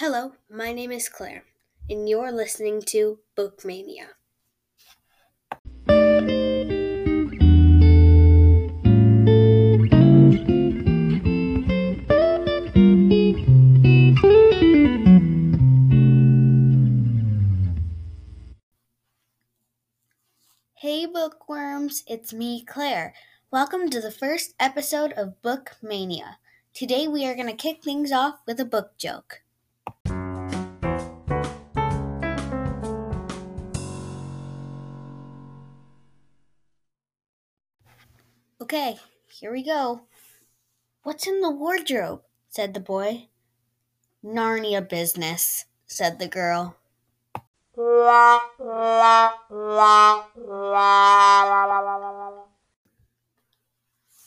Hello, my name is Claire, and you're listening to Bookmania. Hey, bookworms, it's me, Claire. Welcome to the first episode of Bookmania. Today we are going to kick things off with a book joke. Okay, here we go. What's in the wardrobe? said the boy. Narnia business, said the girl.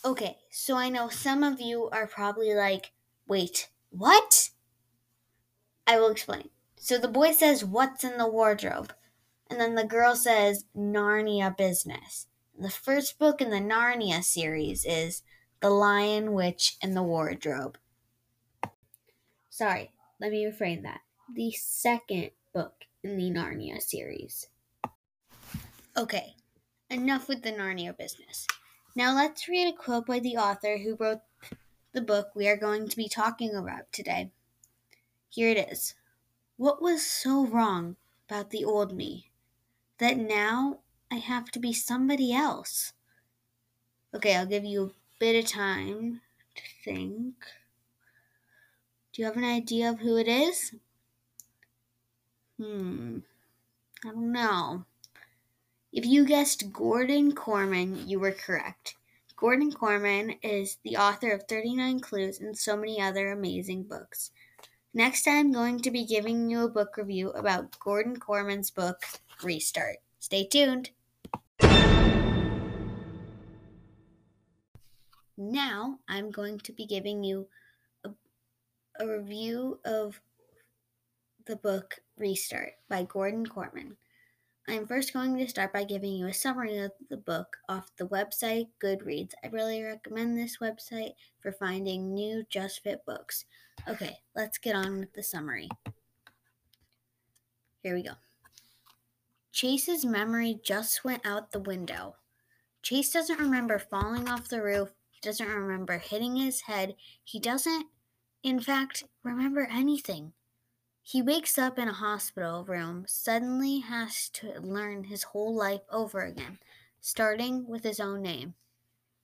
Okay, so I know some of you are probably like, wait, what? I will explain. So the boy says, What's in the wardrobe? And then the girl says, Narnia business. The first book in the Narnia series is The Lion, Witch, and the Wardrobe. Sorry, let me reframe that. The second book in the Narnia series. Okay, enough with the Narnia business. Now let's read a quote by the author who wrote the book we are going to be talking about today. Here it is. What was so wrong about the old me that now I have to be somebody else? Okay, I'll give you a bit of time to think. Do you have an idea of who it is? Hmm, I don't know. If you guessed Gordon Korman, you were correct. Gordon Korman is the author of 39 Clues and so many other amazing books. Next, I'm going to be giving you a book review about Gordon Korman's book, Restart. Stay tuned. Now, I'm going to be giving you a, a review of the book Restart by Gordon Korman. I'm first going to start by giving you a summary of the book off the website Goodreads. I really recommend this website for finding new just fit books. Okay, let's get on with the summary. Here we go. Chase's memory just went out the window. Chase doesn't remember falling off the roof, doesn't remember hitting his head, he doesn't, in fact, remember anything. He wakes up in a hospital room, suddenly has to learn his whole life over again, starting with his own name.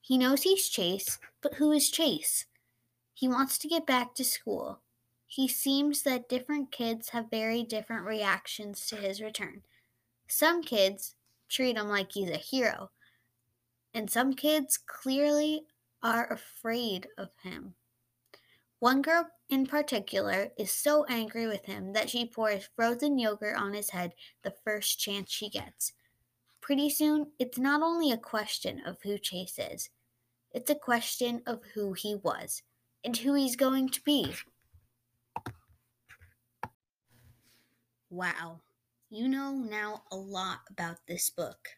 He knows he's Chase, but who is Chase? He wants to get back to school. He seems that different kids have very different reactions to his return. Some kids treat him like he's a hero, and some kids clearly are afraid of him. One girl in particular is so angry with him that she pours frozen yogurt on his head the first chance she gets. Pretty soon, it's not only a question of who Chase is, it's a question of who he was and who he's going to be. Wow, you know now a lot about this book.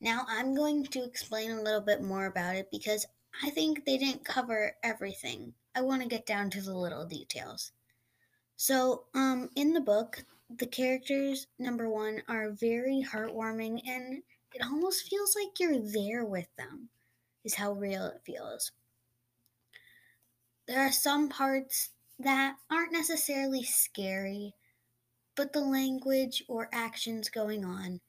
Now I'm going to explain a little bit more about it because I think they didn't cover everything I want to get down to the little details. So, um, in the book, the characters, number one, are very heartwarming and it almost feels like you're there with them, is how real it feels. There are some parts that aren't necessarily scary, but the language or actions going on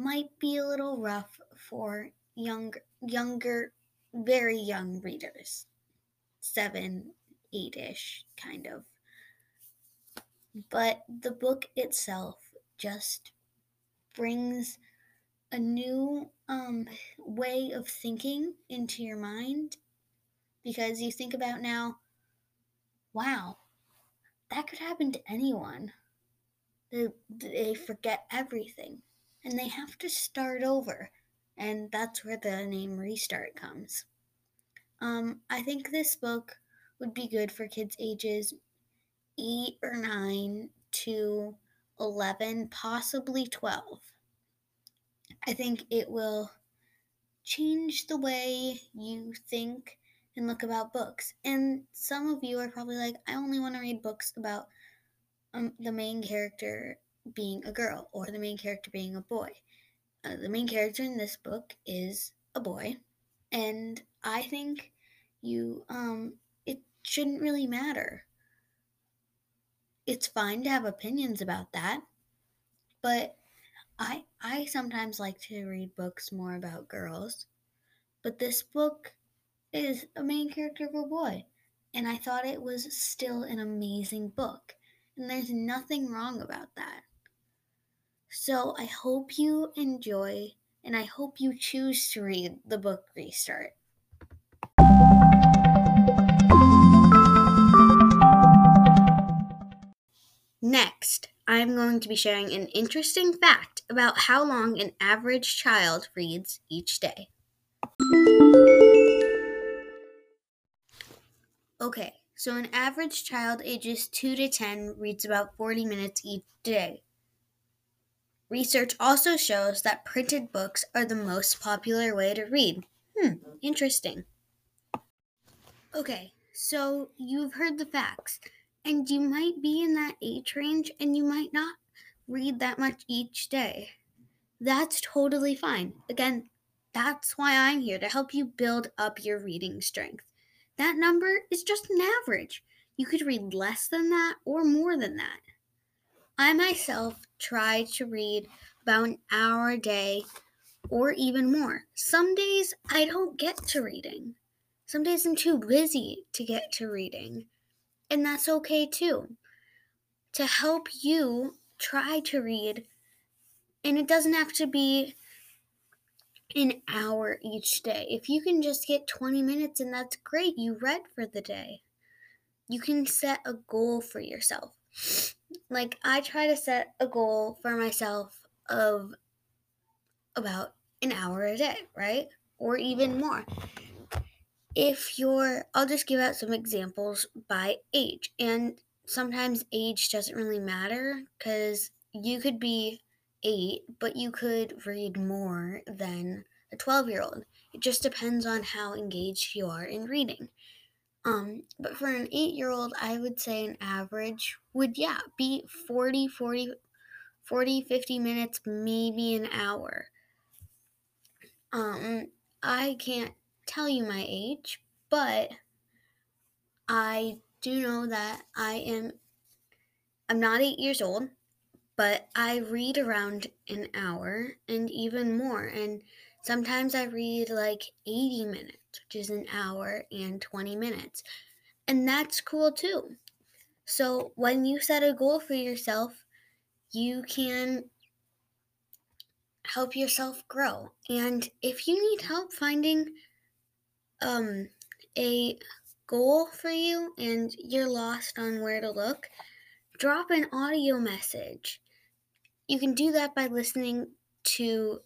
might be a little rough for younger, younger, very young readers seven, eight ish, kind of. But the book itself just brings a new um, way of thinking into your mind because you think about now, wow, that could happen to anyone. They, they forget everything and they have to start over. And that's where the name Restart comes. Um, I think this book would be good for kids ages 8 or 9 to 11, possibly 12. I think it will change the way you think and look about books. And some of you are probably like, I only want to read books about um, the main character being a girl or the main character being a boy. Uh, the main character in this book is a boy, and I think you um it shouldn't really matter. It's fine to have opinions about that, but I I sometimes like to read books more about girls. But this book is a main character of a boy, and I thought it was still an amazing book. And there's nothing wrong about that. So I hope you enjoy and I hope you choose to read the book Restart. Next, I'm going to be sharing an interesting fact about how long an average child reads each day. Okay, so an average child ages 2 to 10 reads about 40 minutes each day. Research also shows that printed books are the most popular way to read. Hmm, interesting. Okay, so you've heard the facts, and you might be in that age range and you might not read that much each day. That's totally fine. Again, that's why I'm here to help you build up your reading strength. That number is just an average. You could read less than that or more than that. I myself try to read about an hour a day or even more. Some days I don't get to reading. Some days I'm too busy to get to reading. And that's okay too. To help you try to read, and it doesn't have to be an hour each day. If you can just get 20 minutes and that's great, you read for the day. You can set a goal for yourself like I try to set a goal for myself of about an hour a day, right? Or even mm-hmm. more. If you're, I'll just give out some examples by age. And sometimes age doesn't really matter because you could be eight, but you could read more than a 12 year old. It just depends on how engaged you are in reading. Um, but for an eight year old, I would say an average would, yeah, be 40, 40, 40, 50 minutes, maybe an hour. Um, I can't tell you my age, but I do know that I am, I'm not eight years old, but I read around an hour and even more. And sometimes I read like 80 minutes which is an hour and 20 minutes. And that's cool too. So when you set a goal for yourself, you can help yourself grow. And if you need help finding um a goal for you and you're lost on where to look, drop an audio message. You can do that by listening to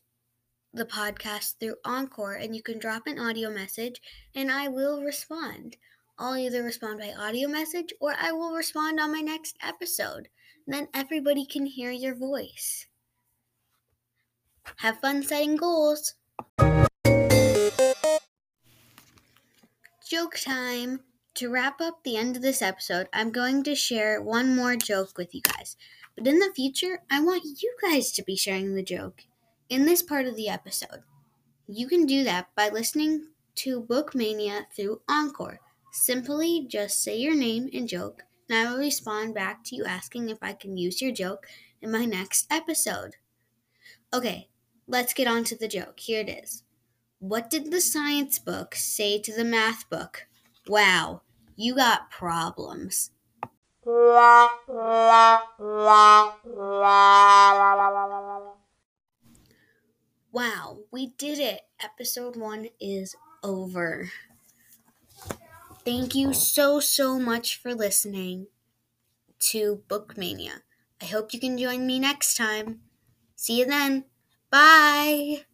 the podcast through Anchor and you can drop an audio message, and I will respond. I'll either respond by audio message or I will respond on my next episode. then everybody can hear your voice. Have fun setting goals. Joke time. To wrap up the end of this episode, I'm going to share one more joke with you guys. But in the future, I want you guys to be sharing the joke in this part of the episode. You can do that by listening to Bookmania through Anchor. Simply just say your name and joke, and I will respond back to you asking if I can use your joke in my next episode. Okay, let's get on to the joke. Here it is. What did the science book say to the math book? Wow, you got problems. Wow, we did it. Episode one is over. Thank you so, so much for listening to Bookmania. I hope you can join me next time. See you then. Bye.